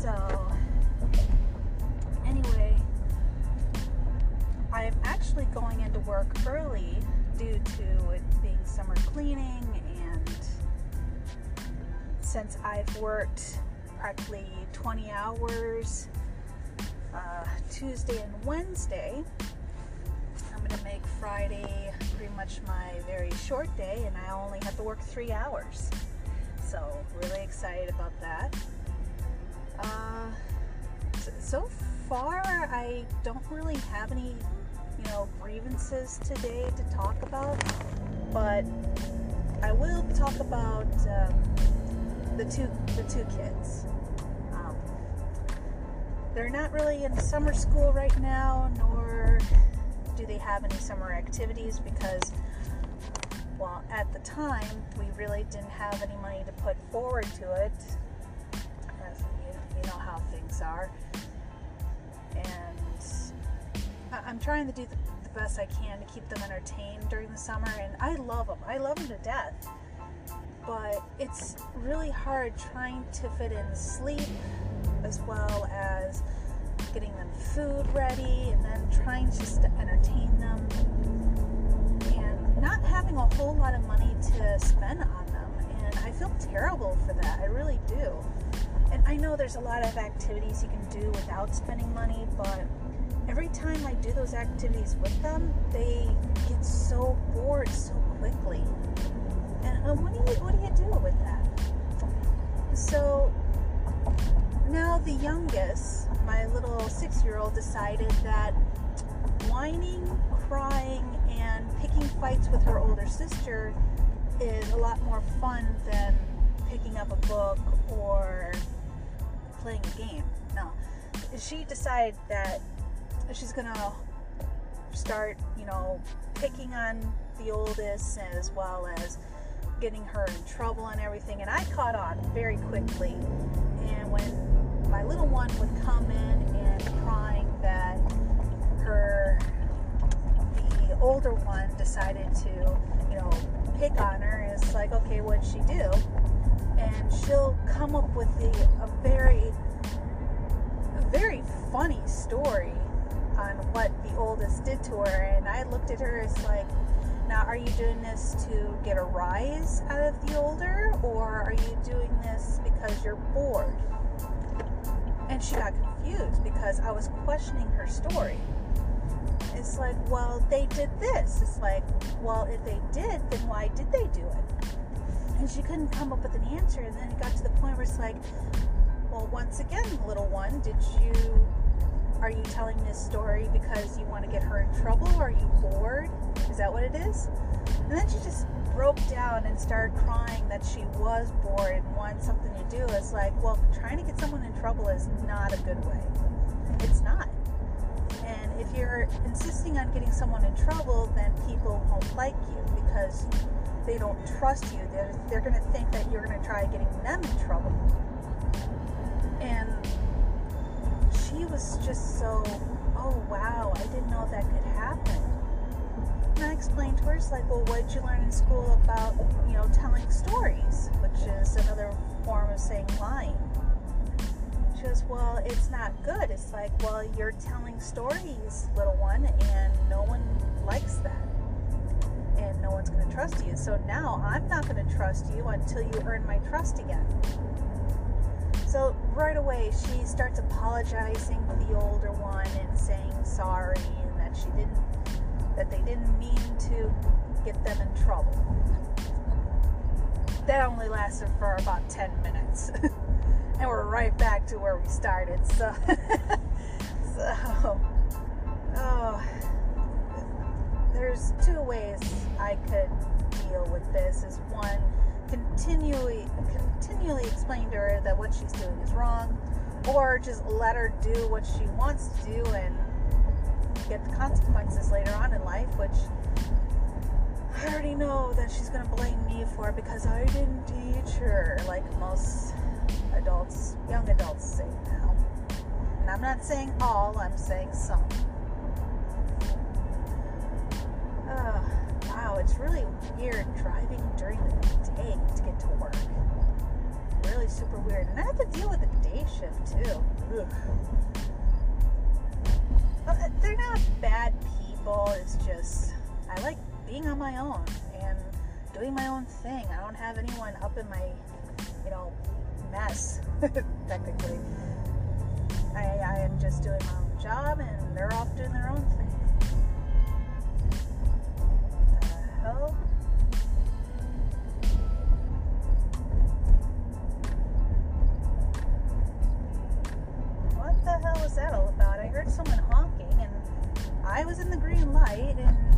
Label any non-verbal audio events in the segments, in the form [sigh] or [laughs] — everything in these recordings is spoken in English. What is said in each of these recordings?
So, anyway, I'm actually going into work early due to it being summer cleaning and since I've worked practically 20 hours uh, Tuesday and Wednesday, I'm going to make Friday pretty much my very short day and I only have to work three hours. So, really excited about that. Uh, so far, I don't really have any you know, grievances today to talk about, but I will talk about um, the two the two kids. Um, they're not really in summer school right now, nor do they have any summer activities because, well, at the time we really didn't have any money to put forward to it. Know how things are, and I'm trying to do the, best I can to keep them entertained during the summer, and I love them. I love them to death. But it's really hard trying to fit in sleep as well as getting them food ready and then trying just to entertain them and not having a whole lot of money to spend on them. And I feel terrible for that. I know there's a lot of activities you can do without spending money, but every time I do those activities with them, they get so bored so quickly. And uh, what do you what do you do with that? So now the youngest, my little six-year-old, decided that whining, crying, and picking fights with her older sister is a lot more fun than picking up a book or playing a game. No, she decided that she's gonna start, you know, picking on the oldest as well as getting her in trouble and everything. And I caught on very quickly. And when my little one would come in and crying that her, the older one decided to, you know, pick on her, it's like, okay, what'd she do? And she'll come up with the, a very, a very funny story on what the oldest did to her. And I looked at her as like, now are you doing this to get a rise out of the older, or are you doing this because you're bored? And she got confused because I was questioning her story. It's like, well, they did this. It's like, well, if they did, then why did they do it? And she couldn't come up with an answer. And then it got to the point where it's like, well, once again, little one, did you are you telling this story because you want to get her in trouble? Are you bored? Is that what it is? And then she just broke down and started crying that she was bored and wanted something to do. It's like, well, trying to get someone in trouble is not a good way. It's not. If you're insisting on getting someone in trouble, then people won't like you because they don't trust you. They're, they're going to think that you're going to try getting them in trouble. And she was just so, oh wow, I didn't know that could happen. And I explained to her, it's like, well, what did you learn in school about, you know, telling stories, which is another form of saying lying. Well, it's not good. It's like, well, you're telling stories, little one, and no one likes that. And no one's going to trust you. So now I'm not going to trust you until you earn my trust again. So right away, she starts apologizing to the older one and saying sorry and that she didn't, that they didn't mean to get them in trouble. That only lasted for about 10 minutes. [laughs] and we're right back to where we started. So, [laughs] so, oh, there's two ways I could deal with this. Is one, continually continually explain to her that what she's doing is wrong or just let her do what she wants to do and get the consequences later on in life which I already know that she's to blame me for because I didn't teach her like most adults young adults say now and I'm not saying all I'm saying some uh, wow, it's really weird driving during the day to get to work. Really super weird. And I have to deal with the day shift too. Ugh. Uh, they're not bad people. It's just I like being on my own and doing my own thing. I don't have anyone up in my, you know, mess [laughs] technically. I, I am just doing my own job and they're off doing their own thing. What the hell was that all about? I heard someone honking and I was in the green light and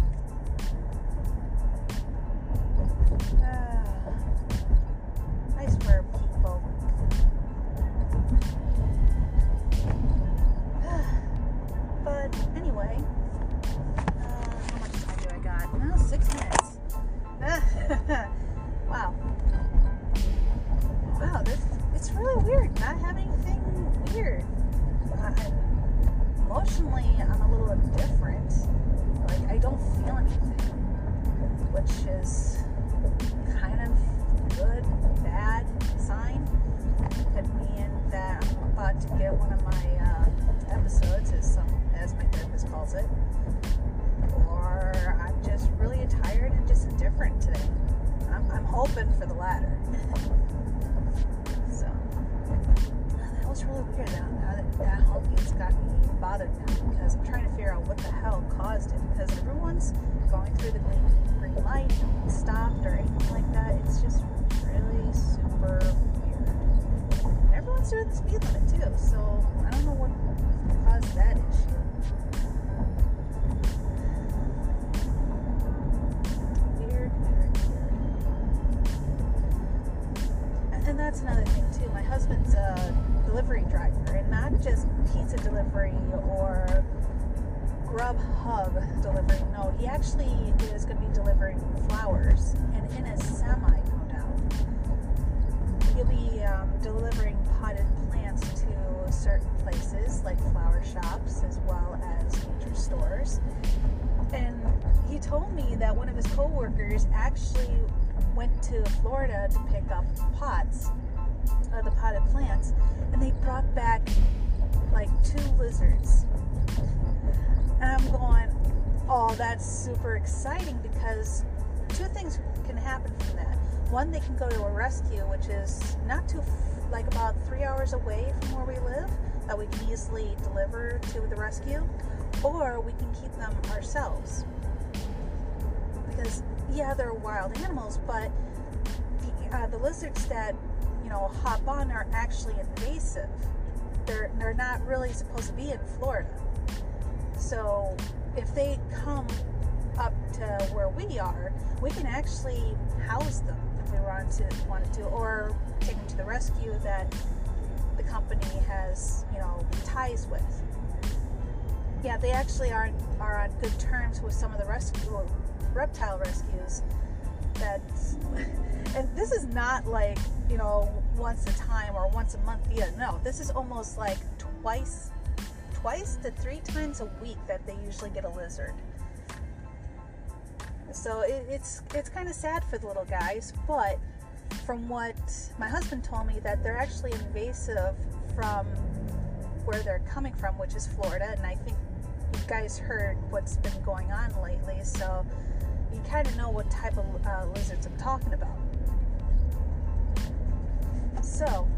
not having anything weird. I, emotionally, I'm a little indifferent. Like I don't feel anything, which is kind of good, bad sign. Could mean that I'm about to get one of my uh, episodes, as some as my therapist calls it, or I'm just really tired and just indifferent today. I'm, I'm hoping for the latter. [laughs] me bothered now because I'm trying to figure out what the hell caused it. Because everyone's going through the green, green light, stopped or anything like that. It's just really super weird. And everyone's doing the speed limit too, so I don't know what caused that issue. Or Grubhub delivery. No, he actually is going to be delivering flowers, and in a semi, no doubt. He'll be um, delivering potted plants to certain places like flower shops as well as nature stores. And he told me that one of his coworkers actually went to Florida to pick up pots, uh, the potted plants, and they brought back like two lizards. And I'm going, oh, that's super exciting because two things can happen from that. One, they can go to a rescue, which is not too, like about three hours away from where we live, that we can easily deliver to the rescue, or we can keep them ourselves. Because, yeah, they're wild animals, but the, uh, the lizards that, you know, hop on are actually invasive. They're, they're not really supposed to be in Florida. So if they come up to where we are, we can actually house them if we want to, wanted to, or take them to the rescue that the company has, you know, ties with. Yeah, they actually are are on good terms with some of the rescue reptile rescues. That's [laughs] and this is not like you know once a time or once a month either. No, this is almost like twice twice to three times a week that they usually get a lizard. So it, it's it's kind of sad for the little guys, but from what my husband told me, that they're actually invasive from where they're coming from, which is Florida, and I think you guys heard what's been going on lately, so you kind of know what type of uh, lizards I'm talking about. So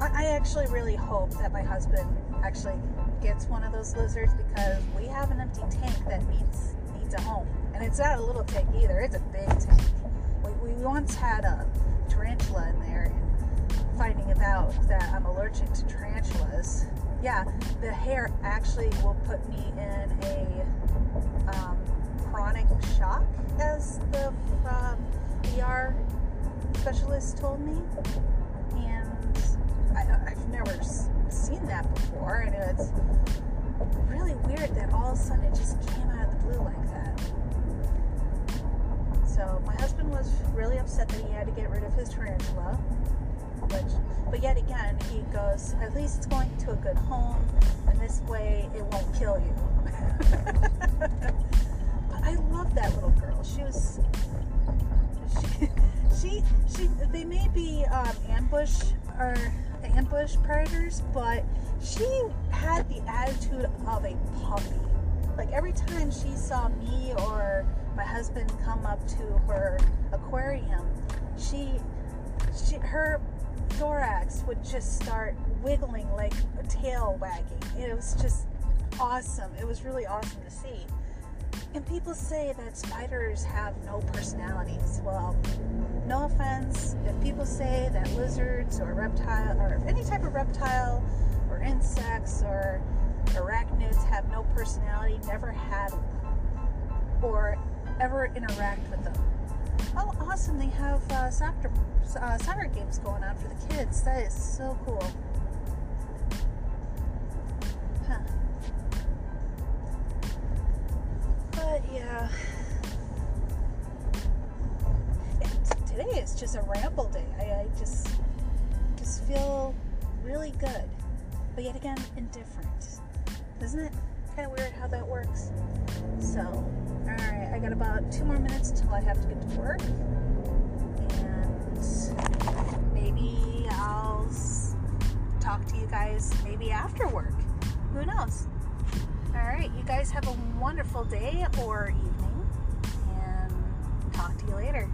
I, I actually really hope that my husband actually gets one of those lizards because we have an empty tank that needs needs a home, and it's not a little tank either; it's a big tank. We, we once had a tarantula in there, and finding out that I'm allergic to tarantulas, yeah, the hair actually will put me in a um, chronic shock, as the um, ER specialist told me, and I, I've never seen that before, and it's really weird that all of a sudden it just came out of the blue like that. So my husband was really upset that he had to get rid of his tarantula, which, but yet again, he goes, at least it's going to a good home, and this way it won't kill you. [laughs] but I love that little girl. [laughs] she, she, they may be um, ambush or ambush predators, but she had the attitude of a puppy. Like every time she saw me or my husband come up to her aquarium, she, she, her thorax would just start wiggling like a tail wagging. It was just awesome. It was really awesome to see. And people say that spiders have no personalities. Well, no offense, if people say that lizards or reptile or any type of reptile or insects or arachnids have no personality, never had or ever interact with them. Oh, awesome! They have uh, soccer uh, soccer games going on for the kids. That is so cool. Yeah, today is just a ramble day. I, I just just feel really good, but yet again indifferent. Isn't it kind of weird how that works? So, all right, I got about two more minutes till I have to get to work, and maybe I'll talk to you guys maybe after work. Who knows? All right, you guys have a wonderful day or evening, and talk to you later.